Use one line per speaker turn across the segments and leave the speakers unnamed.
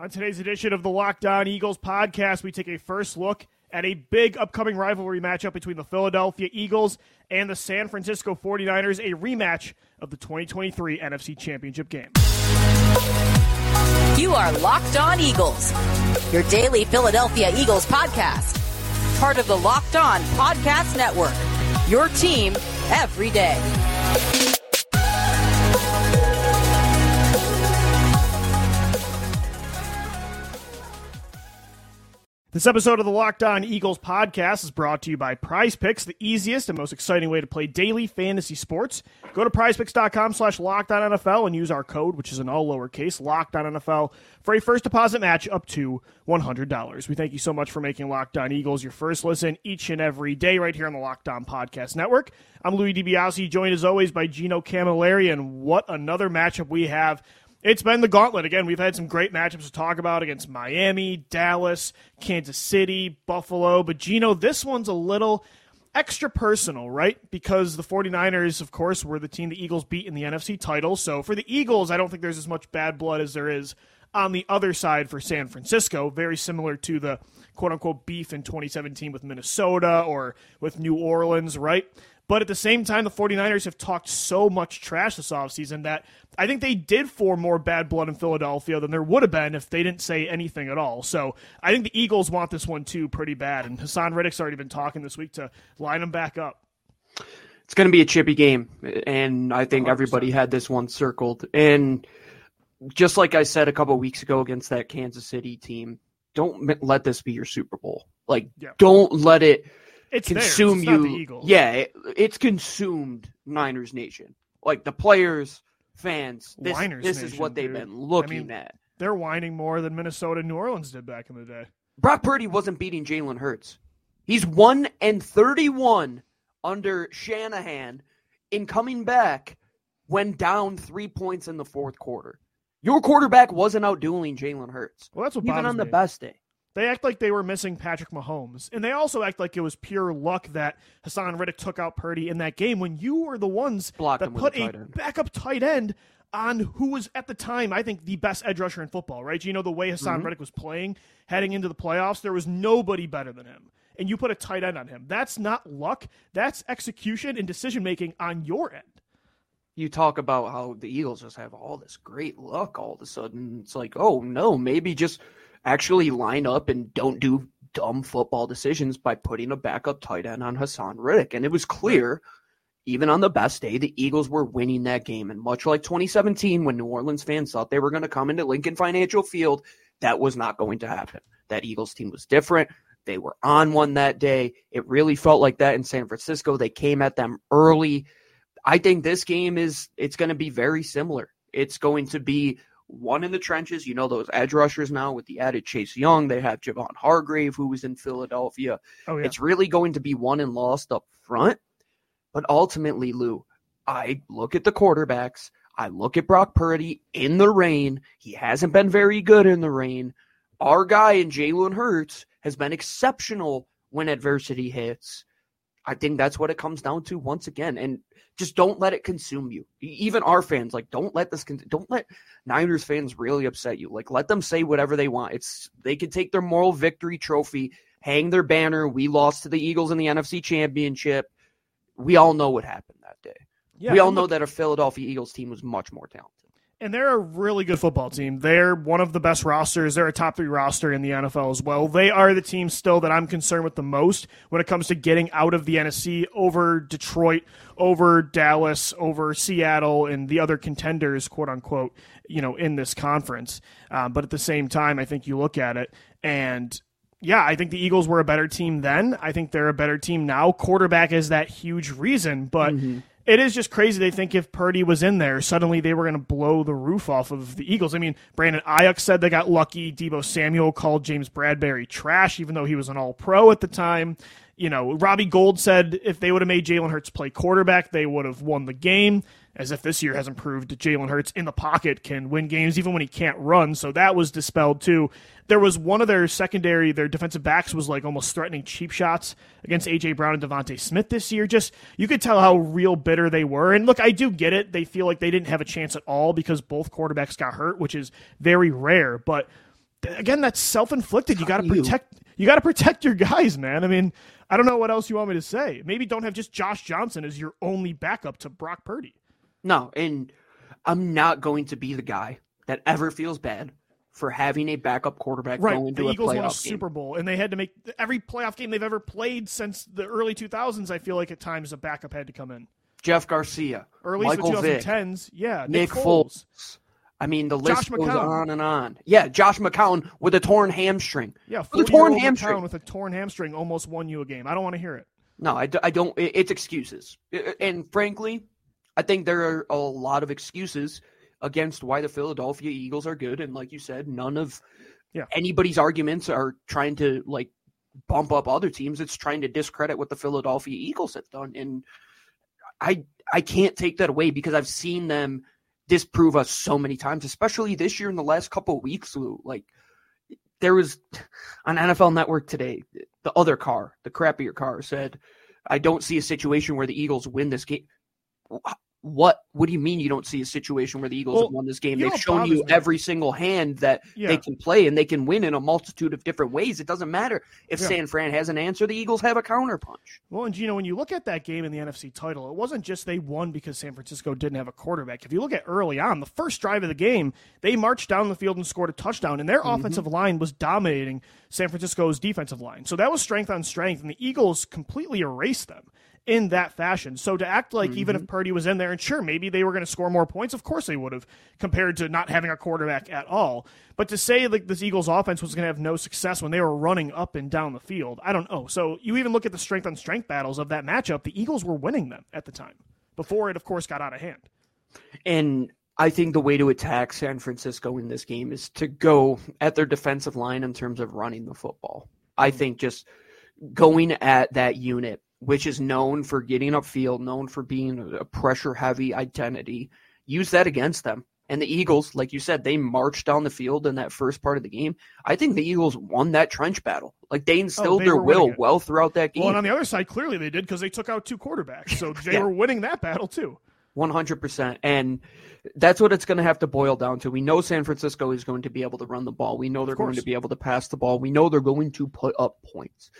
On today's edition of the Locked On Eagles podcast, we take a first look at a big upcoming rivalry matchup between the Philadelphia Eagles and the San Francisco 49ers, a rematch of the 2023 NFC Championship game.
You are Locked On Eagles, your daily Philadelphia Eagles podcast. Part of the Locked On Podcast Network, your team every day.
This episode of the Locked On Eagles podcast is brought to you by Prize Picks, the easiest and most exciting way to play daily fantasy sports. Go to prizepicks.com slash NFL and use our code, which is in all lowercase, Locked On NFL, for a first deposit match up to $100. We thank you so much for making Locked On Eagles your first listen each and every day right here on the Locked On Podcast Network. I'm Louis DiBiase, joined as always by Gino Camilleri, and what another matchup we have it's been the gauntlet. Again, we've had some great matchups to talk about against Miami, Dallas, Kansas City, Buffalo. But, Gino, this one's a little extra personal, right? Because the 49ers, of course, were the team the Eagles beat in the NFC title. So for the Eagles, I don't think there's as much bad blood as there is on the other side for San Francisco. Very similar to the quote unquote beef in 2017 with Minnesota or with New Orleans, right? But at the same time, the 49ers have talked so much trash this offseason that I think they did form more bad blood in Philadelphia than there would have been if they didn't say anything at all. So I think the Eagles want this one too pretty bad. And Haason Reddick's already been talking this week to line them back up.
It's going to be a chippy game. And I think 100%. everybody had this one circled. And just like I said a couple weeks ago against that Kansas City team, don't let this be your Super Bowl. Like, yeah. don't let it
it's
consume
it's you.
Yeah, it, it's consumed Niners Nation. Like the players, fans. This, Niners this Nation, is what they've dude. been looking I mean, at.
They're whining more than Minnesota, New Orleans did back in the day.
Brock Purdy wasn't beating Jalen Hurts. He's one and thirty-one under Shanahan in coming back when down three points in the fourth quarter. Your quarterback wasn't outdueling Jalen Hurts.
Well, that's what
even on
me.
the best day.
They act like they were missing Patrick Mahomes. And they also act like it was pure luck that Haason Reddick took out Purdy in that game when you were the ones
Blocked
that put a, a backup tight end on who was at the time, I think, the best edge rusher in football, right? You know, the way Haason mm-hmm. Reddick was playing heading into the playoffs, there was nobody better than him. And you put a tight end on him. That's not luck. That's execution and decision making on your end.
You talk about how the Eagles just have all this great luck all of a sudden. It's like, oh no, maybe just – actually line up and don't do dumb football decisions by putting a backup tight end on Haason Reddick. And it was clear, even on the best day, the Eagles were winning that game. And much like 2017, when New Orleans fans thought they were going to come into Lincoln Financial Field, that was not going to happen. That Eagles team was different. They were on one that day. It really felt like that in San Francisco. They came at them early. I think this game is it's going to be very similar. It's going to be one in the trenches. You know those edge rushers now with the added Chase Young. They have Javon Hargrave, who was in Philadelphia. Oh, yeah. It's really going to be won and lost up front. But ultimately, Lou, I look at the quarterbacks. I look at Brock Purdy in the rain. He hasn't been very good in the rain. Our guy in Jalen Hurts has been exceptional when adversity hits. I think that's what it comes down to once again. And just don't let it consume you. Even our fans, like, don't let this, con- don't let Niners fans really upset you. Like, let them say whatever they want. It's, they can take their moral victory trophy, hang their banner. We lost to the Eagles in the NFC Championship. We all know what happened that day. Yeah, we all know that a Philadelphia Eagles team was much more talented
and they're a really good football team. They're one of the best rosters. They're a top three roster in the NFL as well. They are the team still that I'm concerned with the most when it comes to getting out of the NFC over Detroit, over Dallas, over Seattle, and the other contenders, quote unquote, you know, in this conference. Um, but at the same time, I think you look at it and yeah, I think the Eagles were a better team then. I think they're a better team now. Quarterback is that huge reason, but mm-hmm it is just crazy. They think if Purdy was in there, suddenly they were going to blow the roof off of the Eagles. I mean, Brandon Aiyuk said they got lucky. Deebo Samuel called James Bradberry trash, even though he was an All Pro at the time. You know, Robbie Gould said if they would have made Jalen Hurts play quarterback, they would have won the game as if this year hasn't proved Jalen Hurts in the pocket can win games even when he can't run. So that was dispelled too. There was one of their secondary, their defensive backs was like almost threatening cheap shots against AJ Brown and DeVonta Smith this year. Just you could tell how real bitter they were. And look, I do get it. They feel like they didn't have a chance at all because both quarterbacks got hurt, which is very rare. But again, that's self inflicted. You got to protect. You got to protect your guys, man. I mean, I don't know what else you want me to say. Maybe don't have just Josh Johnson as your only backup to Brock Purdy.
No, and I'm not going to be the guy that ever feels bad for having a backup quarterback
Right.
go into
The
a
Eagles won a
game.
Super Bowl, and they had to make every playoff game they've ever played since the early 2000s. I feel like at times a backup had to come in,
Jeff Garcia,
or at least
Michael
the
Vick,
2010s. Yeah,
Nick
Foles.
Foles. I mean, the list
Josh
goes
McCown.
on and on. Yeah, Josh McCown with a torn hamstring.
Yeah,
with a torn hamstring.
McCown with a torn hamstring almost won you a game. I don't want to hear it.
No, I, d- I don't. It's excuses. And frankly, I think there are a lot of excuses against why the Philadelphia Eagles are good. And like you said, none of
Yeah.
anybody's arguments are trying to like bump up other teams. It's trying to discredit what the Philadelphia Eagles have done. And I I can't take that away because I've seen them disprove us so many times, especially this year in the last couple of weeks. Lou. Like there was on NFL Network today, the other car, the crappier car, said, "I don't see a situation where the Eagles win this game." What? What do you mean you don't see a situation where the Eagles
Well,
have won this game? They've shown you
me?
every single hand that
Yeah.
they can play and they can win in a multitude of different ways. It doesn't matter if
Yeah.
San Fran has an answer; the Eagles have a counterpunch.
Well, and you know, when you look at that game in the NFC title, it wasn't just they won because San Francisco didn't have a quarterback. If you look at early on, the first drive of the game, they marched down the field and scored a touchdown, and their
Mm-hmm.
offensive line was dominating San Francisco's defensive line. So that was strength on strength, and the Eagles completely erased them in that fashion. So to act like even
Mm-hmm.
if Purdy was in there, and sure, maybe they were going to score more points, of course they would have, compared to not having a quarterback at all. But to say like this Eagles offense was going to have no success when they were running up and down the field, I don't know. So you even look at the strength on strength battles of that matchup, the Eagles were winning them at the time before it, of course, got out of hand.
And I think the way to attack San Francisco in this game is to go at their defensive line in terms of running the football. I think just going at that unit, which is known for getting upfield, known for being a pressure heavy identity, use that against them. And the Eagles, like you said, they marched down the field in that first part of the game. I think the Eagles won that trench battle. Like they oh, instilled
they
their will well throughout that game.
Well, and on the other side, clearly they did because they took out two quarterbacks. So they
Yeah.
were winning that battle too.
One hundred percent, and that's what it's going to have to boil down to. We know San Francisco is going to be able to run the ball. We know they're going to be able to pass the ball. We know they're going to put up points.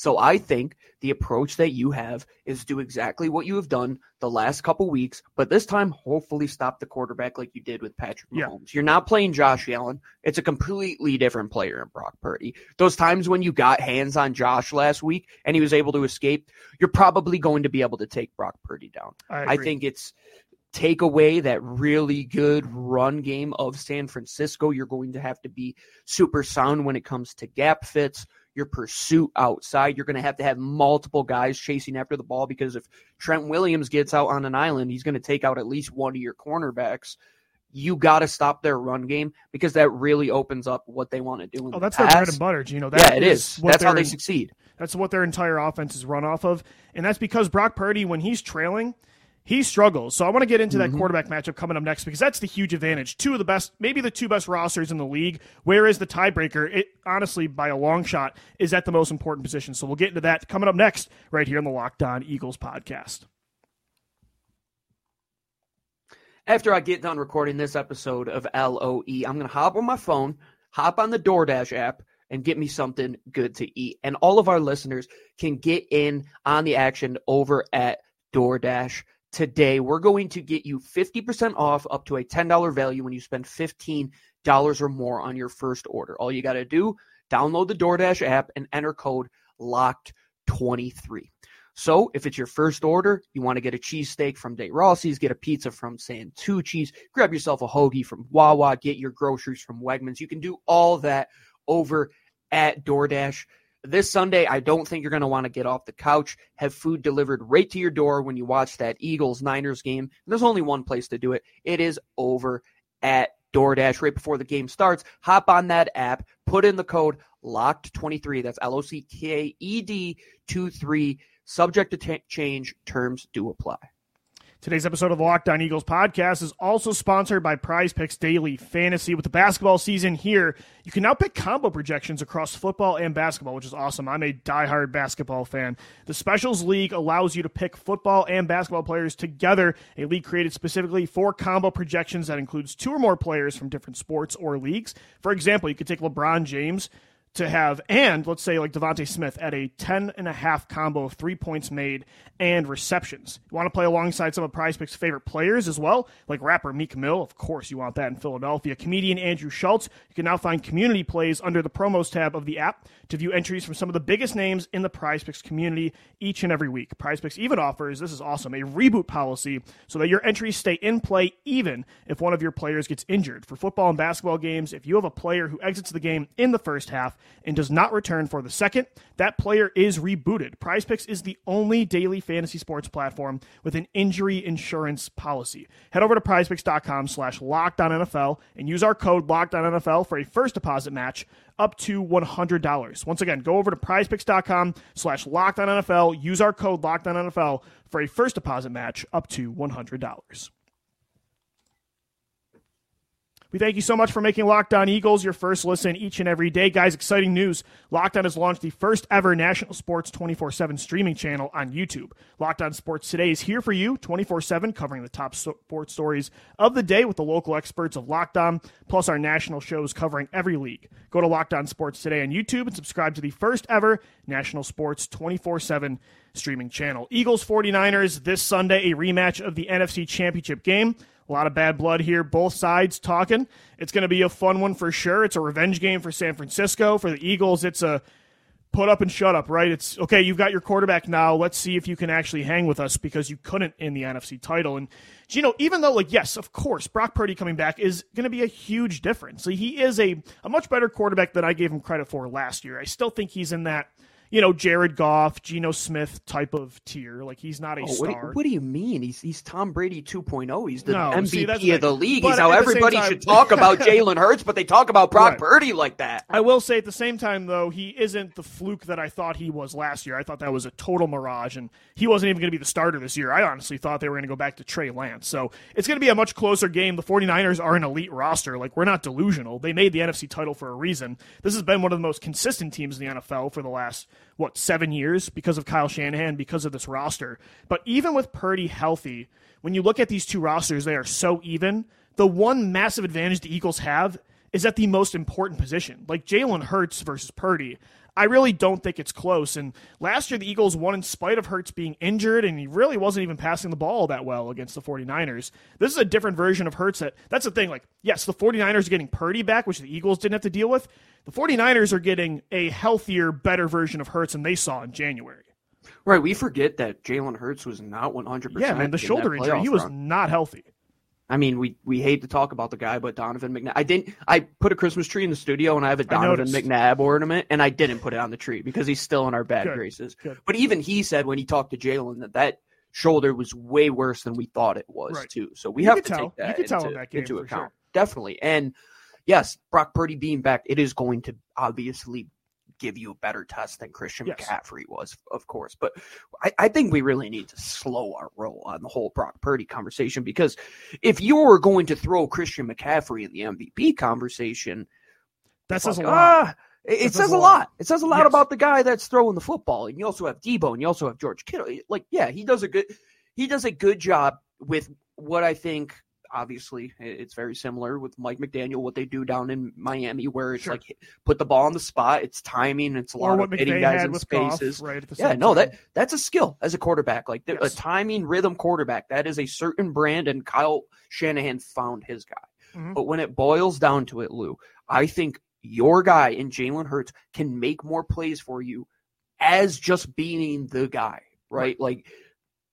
So I think the approach that you have is do exactly what you have done the last couple weeks, but this time hopefully stop the quarterback like you did with Patrick
Yeah.
Mahomes. You're not playing Josh Allen. It's a completely different player in Brock Purdy. Those times when you got hands on Josh last week and he was able to escape, you're probably going to be able to take Brock Purdy down.
I,
I think it's take away that really good run game of San Francisco. You're going to have to be super sound when it comes to gap fits, your pursuit outside. You're going to have to have multiple guys chasing after the ball because if Trent Williams gets out on an island, he's going to take out at least one of your cornerbacks. You got to stop their run game because that really opens up what they want to do. In
Oh,
the
that's their bread and butter. You know,
Yeah, it is.
what
That's how they succeed.
That's what their entire offense is run off of. And that's because Brock Purdy, when he's trailing, he struggles. So I want to get into
Mm-hmm.
that quarterback matchup coming up next because that's the huge advantage. Two of the best, maybe the two best rosters in the league. Where is the tiebreaker, it honestly, by a long shot, is at the most important position. So we'll get into that coming up next, right here on the Locked On Eagles podcast.
after I get done recording this episode of LOE, I'm going to hop on my phone, hop on the DoorDash app, and get me something good to eat. And all of our listeners can get in on the action over at DoorDash today. We're going to get you 50% off up to a $10 value when you spend $15 or more on your first order. All you got to do, download the DoorDash app and enter code LOCKED23. So if it's your first order, you want to get a cheesesteak from Day Rossi's, get a pizza from Santucci's, grab yourself a hoagie from Wawa, get your groceries from Wegmans. You can do all that over at DoorDash. This Sunday, I don't think you're going to want to get off the couch. Have food delivered right to your door when you watch that Eagles Niners game. There's only one place to do it. It is over at DoorDash right before the game starts. Hop on that app, put in the code LOCKED23. That's L O C K E D 2 3. Subject to ta change, terms do apply.
Today's episode of the Locked On Eagles podcast is also sponsored by Prize Picks Daily Fantasy. With the basketball season here, you can now pick combo projections across football and basketball, which is awesome. I'm a diehard basketball fan. The Specials League allows you to pick football and basketball players together, a league created specifically for combo projections that includes two or more players from different sports or leagues. For example, you could take LeBron James to have, and let's say like DeVonta Smith at a 10 and a half combo of three points made and receptions. You want to play alongside some of Prize Picks' favorite players as well, like rapper Meek Mill. Of course, you want that in Philadelphia. Comedian Andrew Schulz. You can now find community plays under the promos tab of the app to view entries from some of the biggest names in the Prize Picks community each and every week. Prize Picks even offers, this is awesome, a reboot policy so that your entries stay in play even if one of your players gets injured. For football and basketball games, if you have a player who exits the game in the first half and does not return for the second, that player is rebooted. Prize Picks is the only daily fantasy sports platform with an injury insurance policy. Head over to prizepicks.com slash NFL and use our code NFL for a first deposit match up to $100. Once again, go over to prizepicks.com slash NFL, use our code NFL for a first deposit match up to $100. We thank you so much for making Locked On Eagles your first listen each and every day. Guys, exciting news. Locked On has launched the first ever national sports 24 7 streaming channel on YouTube. Locked On Sports Today is here for you 24 7, covering the top sports stories of the day with the local experts of Locked On, plus our national shows covering every league. Go to Locked On Sports Today on YouTube and subscribe to the first ever national sports 24 7 streaming channel. Eagles 49ers this Sunday, a rematch of the NFC Championship game. A lot of bad blood here, both sides talking. It's going to be a fun one for sure. It's a revenge game for San Francisco. For the Eagles, it's a put up and shut up, right? It's okay, you've got your quarterback now. Let's see if you can actually hang with us because you couldn't in the NFC title. And, you know, even though, like, yes, of course, Brock Purdy coming back is going to be a huge difference. He is a, a much better quarterback than I gave him credit for last year. I still think he's in that you know, Jared Goff, Geno Smith type of tier. Like he's not a oh,
star.
What do,
what do, you mean? He's he's Tom Brady 2.0. He's the no, MVP see, of the league. He's how everybody time, should talk about Jalen Hurts, but they talk about Brock right. Purdy like that.
I will say at the same time though, he isn't the fluke that I thought he was last year. I thought that was a total mirage, and he wasn't even going to be the starter this year. I honestly thought they were going to go back to Trey Lance. So it's going to be a much closer game. The 49ers are an elite roster. Like we're not delusional. They made the NFC title for a reason. This has been one of the most consistent teams in the NFL for the last what seven years because of Kyle Shanahan, because of this roster. But even with Purdy healthy, when you look at these two rosters, they are so even. The one massive advantage the Eagles have is at the most important position, like Jalen Hurts versus Purdy. I really don't think it's close. And last year, the Eagles won in spite of Hurts being injured, and he really wasn't even passing the ball that well against the 49ers. This is a different version of Hurts. That, that's the thing. Like, yes, the 49ers are getting Purdy back, which the Eagles didn't have to deal with. The 49ers are getting a healthier, better version of Hurts than they saw in January.
Right. We forget that Jalen Hurts was not 100%.
Yeah, man, the shoulder injury, he was run. not healthy.
I mean, we we hate to talk about the guy, but Donovan McNabb. I didn't. I put a Christmas tree in the studio, and I have a Donovan McNabb ornament, and I didn't put it on the tree because he's still in our bad Good. graces. Good. But even he said when he talked to Jalen that that shoulder was way worse than we thought it was right. too. So we you have to tell. take that into, that into account. Sure. Definitely, and yes, Brock Purdy being back, it is going to obviously give you a better test than Christian yes. McCaffrey was, of course. But I, I, think we really need to slow our roll on the whole Brock Purdy conversation because if you're going to throw Christian McCaffrey in the MVP conversation,
that says like, a lot. Ah,
it, it says a lot. lot. It says a lot yes. about the guy that's throwing the football. And you also have Deebo and you also have George Kittle. Like, yeah, he does a good he does a good job with what I think obviously it's very similar with Mike McDaniel what they do down in Miami where it's sure. like put the ball on the spot it's timing it's a lot of hitting guys in spaces right yeah no time. that that's a skill as a quarterback like yes. a timing rhythm quarterback that is a certain brand and Kyle Shanahan found his guy mm-hmm. but when it boils down to it Lou I think your guy in Jalen Hurts can make more plays for you as just being the guy right, right. like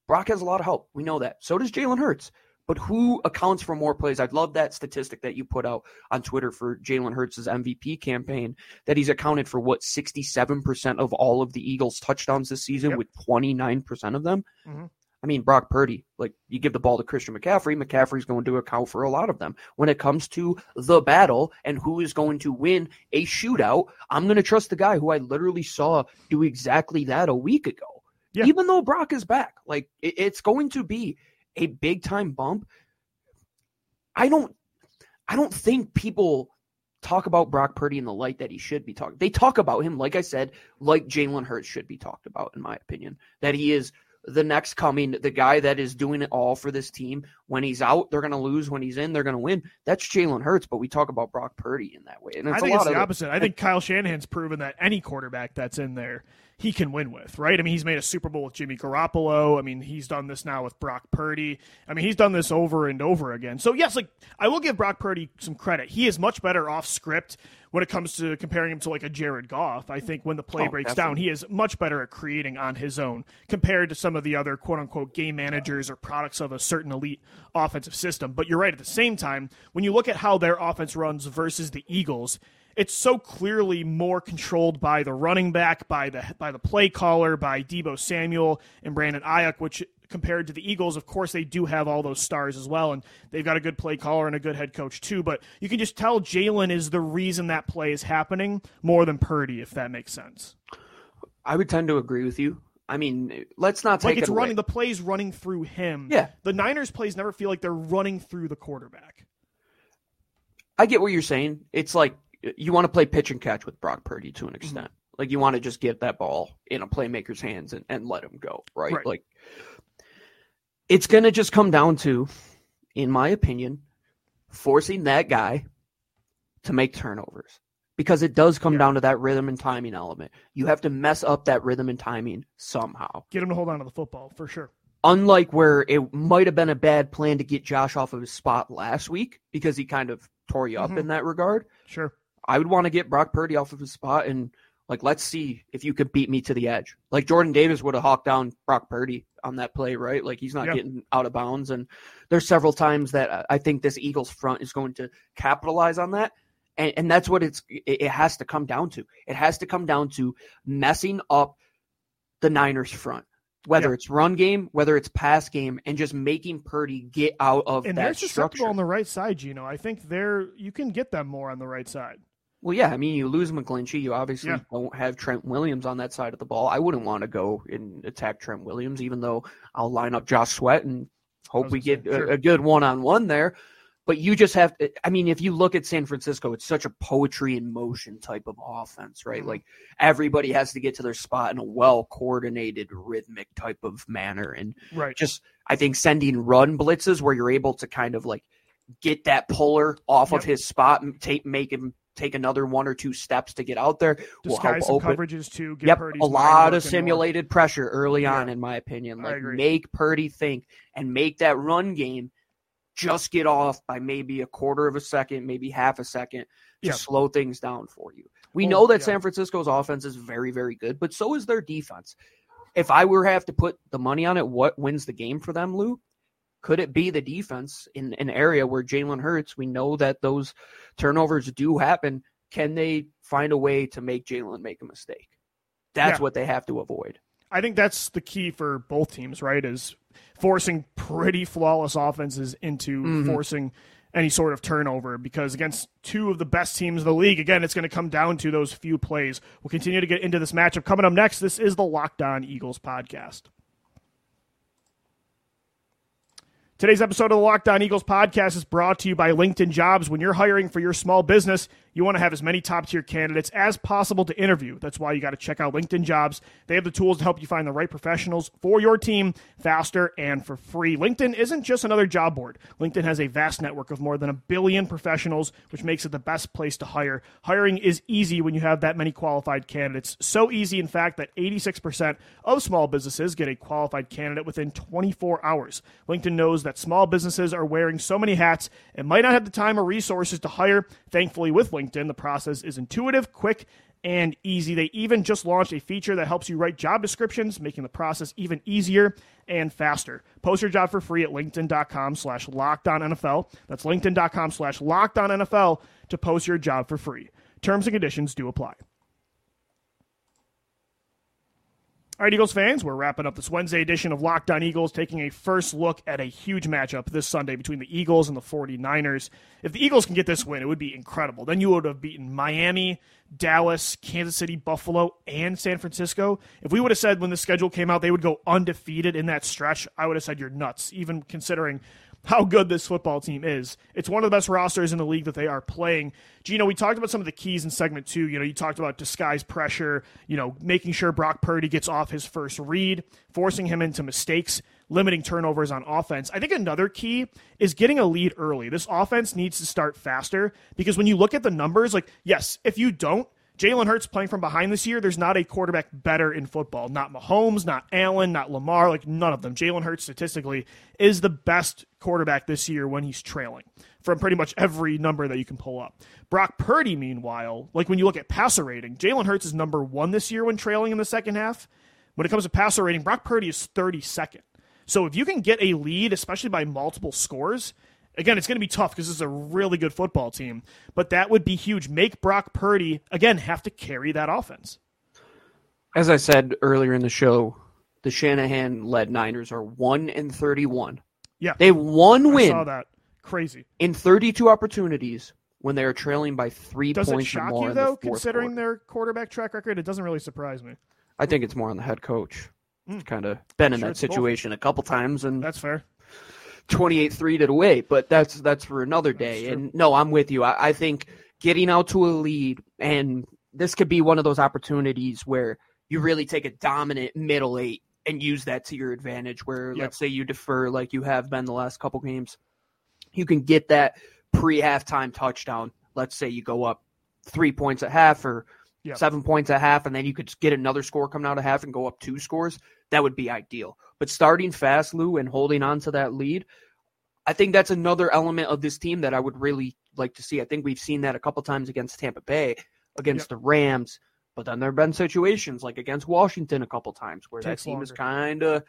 Brock has a lot of help. We know that. So does Jalen Hurts but who accounts for more plays? I'd love that statistic that you put out on Twitter for Jalen Hurts' MVP campaign that he's accounted for what 67% of all of the Eagles' touchdowns this season yep. with 29% of them. Mm-hmm. I mean, Brock Purdy, like you give the ball to Christian McCaffrey, McCaffrey's going to account for a lot of them. When it comes to the battle and who is going to win a shootout, I'm going to trust the guy who I literally saw do exactly that a week ago. Yeah. Even though Brock is back, like it, it's going to be a big time bump. I don't I don't think people talk about Brock Purdy in the light that he should be talking. They talk about him, like I said, like Jalen Hurts should be talked about, in my opinion. That he is the next coming, the guy that is doing it all for this team. When he's out, they're going to lose. When he's in, they're going to win. That's Jalen Hurts, but we talk about Brock Purdy in that way.
And I think it's the opposite. I think Kyle Shanahan's proven that any quarterback that's in there he can win with, right? I mean, he's made a Super Bowl with Jimmy Garoppolo. I mean, he's done this now with Brock Purdy. I mean, he's done this over and over again. So, yes, like I will give Brock Purdy some credit. He is much better off script when it comes to comparing him to like a Jared Goff. I think when the play oh, breaks definitely. down, he is much better at creating on his own compared to some of the other quote unquote game managers or products of a certain elite offensive system. But you're right at the same time, when you look at how their offense runs versus the Eagles, it's so clearly more controlled by the running back, by the by the play caller, by Deebo Samuel and Brandon Aiyuk, which compared to the Eagles, of course they do have all those stars as well, and they've got a good play caller and a good head coach too. But you can just tell Jalen is the reason that play is happening more than Purdy, if that makes sense.
I would tend to agree with you. I mean, let's not take
like it's
it
running the plays running through him.
Yeah,
the Niners plays never feel like they're running through the quarterback.
I get what you're saying. It's like you want to play pitch and catch with Brock Purdy to an mm-hmm. extent. Mm-hmm. Like you want to just get that ball in a playmaker's hands and, and let him go, right? right. Like it's gonna just come down to, in my opinion, forcing that guy to make turnovers. Because it does come yeah. down to that rhythm and timing element. You have to mess up that rhythm and timing somehow.
Get him to hold on to the football for sure.
Unlike where it might have been a bad plan to get Josh off of his spot last week because he kind of tore you up mm-hmm. in that regard.
Sure.
I would want to get Brock Purdy off of his spot and like let's see if you could beat me to the edge. Like Jordan Davis would have hawked down Brock Purdy on that play, right? Like he's not getting out of bounds. And there's several times that I think this Eagles front is going to capitalize on that. And, and that's what it's it has to come down to. It has to come down to messing up the Niners front. Whether it's run game, whether it's pass game, and just making Purdy get out of
and
that
they're
susceptible
on the right side, Gino. I think they're you can get them more on the right side.
Well, yeah, I mean, you lose McGlinchey. You obviously yeah. don't have Trent Williams on that side of the ball. I wouldn't want to go and attack Trent Williams, even though I'll line up Josh Sweat and hope we get sure. a, a, good one on one there. But you just have to, I mean, if you look at San Francisco, it's such a poetry in motion type of offense, right? Mm-hmm. Like everybody has to get to their spot in a well coordinated, rhythmic type of manner. And
right.
just, I think sending run blitzes where you're able to kind of like get that puller off yep. of his spot and take, make him take another one or two steps to get out there.
will help open coverages too.
yep, Purdy's a lot of simulated more. pressure early yeah. on, in my opinion. Like make Purdy think and make that run game just get off by maybe a quarter of a second, maybe half a second to slow things down for you. We know that yeah. San Francisco's offense is very, very good, but so is their defense. If I were to have to put the money on it, what wins the game for them, Lou? Could it be the defense in an area where Jalen Hurts, we know that those turnovers do happen. Can they find a way to make Jalen make a mistake? That's yeah. what they have to avoid.
I think that's the key for both teams, right? Is forcing pretty flawless offenses into mm-hmm. forcing any sort of turnover because against two of the best teams in the league, again, it's going to come down to those few plays. We'll continue to get into this matchup. Coming up next, this is the Locked On Eagles podcast. Today's episode of the Locked On Eagles podcast is brought to you by LinkedIn Jobs. When you're hiring for your small business, you want to have as many top tier candidates as possible to interview. That's why you got to check out LinkedIn Jobs. They have the tools to help you find the right professionals for your team faster and for free. LinkedIn isn't just another job board. LinkedIn has a vast network of more than a billion professionals, which makes it the best place to hire. Hiring is easy when you have that many qualified candidates. So easy, in fact, that 86% of small businesses get a qualified candidate within 24 hours. LinkedIn knows that small businesses are wearing so many hats and might not have the time or resources to hire. Thankfully, with LinkedIn, LinkedIn. The process is intuitive, quick, and easy. They even just launched a feature that helps you write job descriptions, making the process even easier and faster. Post your job for free at linkedin.com slash NFL. That's linkedin.com slash NFL to post your job for free. Terms and conditions do apply. All right, Eagles fans, we're wrapping up this Wednesday edition of Locked On Eagles, taking a first look at a huge matchup this Sunday between the Eagles and the 49ers. If the Eagles can get this win, it would be incredible. Then you would have beaten Miami, Dallas, Kansas City, Buffalo, and San Francisco. If we would have said when the schedule came out they would go undefeated in that stretch, I would have said you're nuts, even considering how good this football team is. It's one of the best rosters in the league that they are playing. Gino, we talked about some of the keys in segment two. You know, you talked about disguise pressure, you know, making sure Brock Purdy gets off his first read, forcing him into mistakes, limiting turnovers on offense. I think another key is getting a lead early. This offense needs to start faster because when you look at the numbers, like, yes, if you don't, Jalen Hurts playing from behind this year, there's not a quarterback better in football. Not Mahomes, not Allen, not Lamar, like none of them. Jalen Hurts statistically is the best quarterback this year when he's trailing from pretty much every number that you can pull up. Brock Purdy, meanwhile, like when you look at passer rating, Jalen Hurts is number one this year when trailing in the second half. When it comes to passer rating, Brock Purdy is 32nd. So if you can get a lead, especially by multiple scores, Again, it's going to be tough because this is a really good football team, but that would be huge. Make Brock Purdy, again, have to carry that offense.
As I said earlier in the show, the Shanahan led Niners are 1 and 31.
Yeah.
They one win.
I saw that. Crazy.
In 32 opportunities when they are trailing by three
Does
points
it shock you, though, considering
quarter.
their quarterback track record? It doesn't really surprise me.
I think it's more on the head coach.
Mm.
Kind of been in
Sure,
that
it's both.
situation a couple times and
That's fair.
28-3 to the way, but that's that's for another day. And no, I'm with you. I, I think getting out to a lead, and this could be one of those opportunities where you really take a dominant middle eight and use that to your advantage. Where
Yep.
let's say you defer like you have been the last couple games, you can get that pre halftime touchdown. Let's say you go up three points at half or
Yep.
seven points at half, and then you could get another score coming out of half and go up two scores. That would be ideal. But starting fast, Lou, and holding on to that lead, I think that's another element of this team that I would really like to see. I think we've seen that a couple times against Tampa Bay, against
Yep.
the Rams, but then there have been situations like against Washington a couple times where
Takes
that team has kind of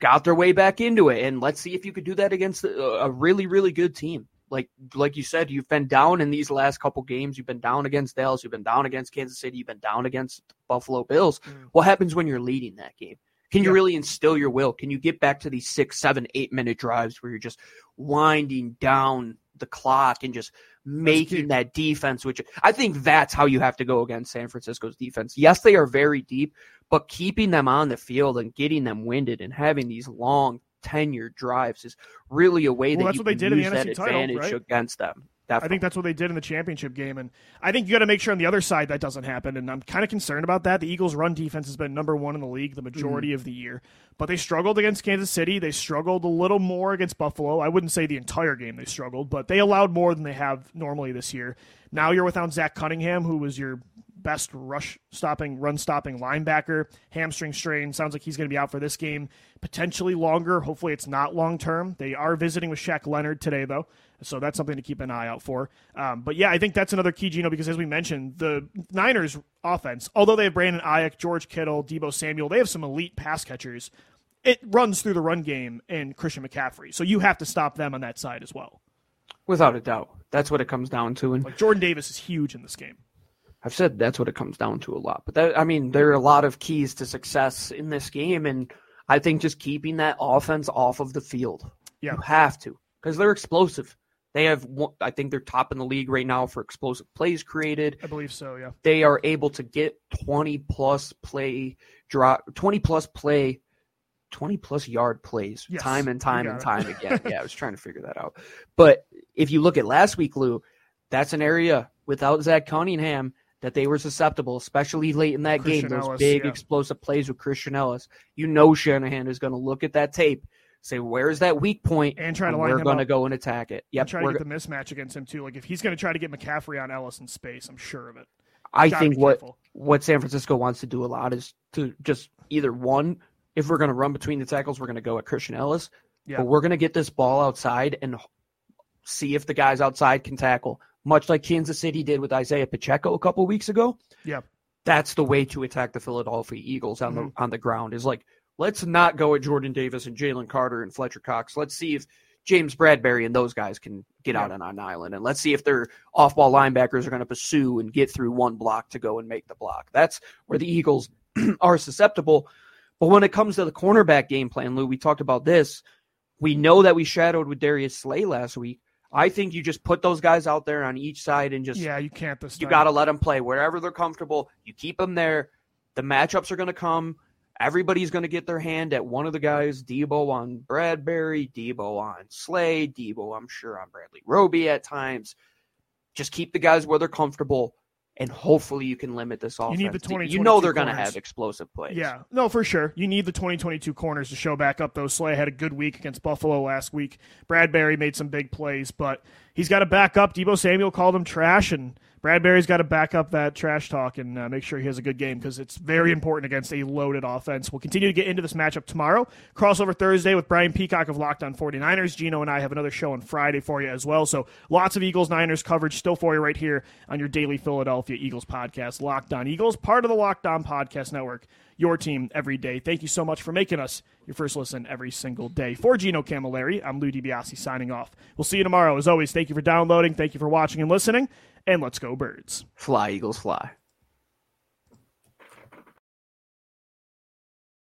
got their way back into it. And let's see if you could do that against a, a really, really good team. Like like you said, you've been down in these last couple games. You've been down against Dallas. You've been down against Kansas City. You've been down against Buffalo Bills.
Mm.
What happens when you're leading that game? Can you
Yeah.
really instill your will? Can you get back to these six, seven, eight minute drives where you're just winding down the clock and just making that defense? Which I think that's how you have to go against San Francisco's defense. Yes, they are very deep, but keeping them on the field and getting them winded and having these long tenure drives is really a way
Well,
that
that's
you
what they
can
did in the NFC title, right?
against them.
I think that's what they did in the championship game, and I think you got to make sure on the other side that doesn't happen. And I'm kind of concerned about that. The Eagles' run defense has been number one in the league the majority mm. of the year, but they struggled against Kansas City. They struggled a little more against Buffalo. I wouldn't say the entire game they struggled, but they allowed more than they have normally this year. Now you're without Zach Cunningham, who was your best rush stopping, run stopping linebacker. Hamstring strain. Sounds like he's going to be out for this game, potentially longer. Hopefully, it's not long term. They are visiting with Shaq Leonard today, though. So that's something to keep an eye out for. Um, but yeah, I think that's another key, Gino, because as we mentioned, the Niners offense, although they have Brandon Aiyuk, George Kittle, Deebo Samuel, they have some elite pass catchers. It runs through the run game and Christian McCaffrey. So you have to stop them on that side as well.
Without a doubt. That's what it comes down to. And
Like Jordan Davis is huge in this game.
I've said that's what it comes down to a lot. But that, I mean, there are a lot of keys to success in this game, and I think just keeping that offense off of the field.
Yeah.
You have to because they're explosive. They have, I think they're top in the league right now for explosive plays created.
I believe so, yeah.
They are able to get twenty plus play drop, twenty plus play, twenty plus yard plays
Yes,
time and time and
it.
time again. yeah, I was trying to figure that out. But if you look at last week, Lou, that's an area without Zach Cunningham that they were susceptible, especially late in that
Christian
game. Those
Elliss,
big
yeah.
explosive plays with Christian Elliss. You know Shanahan is going to look at that tape, say, "Where's that weak?
And try to
and
line
we're going to go and attack it.
And
Yep,
try to get the mismatch against him too. Like if he's going to try to get McCaffrey on Elliss in space, I'm sure of it.
I think what
careful.
what San Francisco wants to do a lot is to just either one, if we're going to run between the tackles, we're going to go at Christian Elliss,
Yeah.
but we're going to get this ball outside and see if the guys outside can tackle, much like Kansas City did with Isaiah Pacheco a couple weeks ago.
Yeah.
That's the way to attack the Philadelphia Eagles on
Mm-hmm.
the on the ground. Is like let's not go at Jordan Davis and Jalen Carter and Fletcher Cox. Let's see if James Bradberry and those guys can get out on an island, and let's see if their off-ball linebackers are going to pursue and get through one block to go and make the block. That's where the Eagles are susceptible. But when it comes to the cornerback game plan, Lou, we talked about this. We know that we shadowed with Darius Slay last week. I think you just put those guys out there on each side and just
yeah, you can't.
You got to let them play wherever they're comfortable. You keep them there. The matchups are going to come. Everybody's going to get their hand at one of the guys. Deebo on Bradberry, Deebo on Slay, Deebo, I'm sure on Bradley Roby at times. Just keep the guys where they're comfortable and hopefully you can limit this offense.
You need the 20,
You know they're
going
to have explosive plays.
Yeah, no, for sure. You need the 2022 corners to show back up. Though Slay had a good week against Buffalo last week. Bradbury made some big plays, but he's got to back up. Deebo Samuel called him trash, and Bradberry's got to back up that trash talk and uh, make sure he has a good game because it's very important against a loaded offense. We'll continue to get into this matchup tomorrow. Crossover Thursday with Brian Peacock of Locked On 49ers. Gino and I have another show on Friday for you as well. So lots of Eagles Niners coverage still for you right here on your daily Philadelphia Eagles podcast, Locked On Eagles, part of the Locked On Podcast Network your team every day. Thank you so much for making us your first listen every single day. For Gino Camilleri, I'm Lou DiBiase signing off. We'll see you tomorrow. As always, thank you for downloading, thank you for watching and listening, and let's go birds.
Fly, Eagles, fly.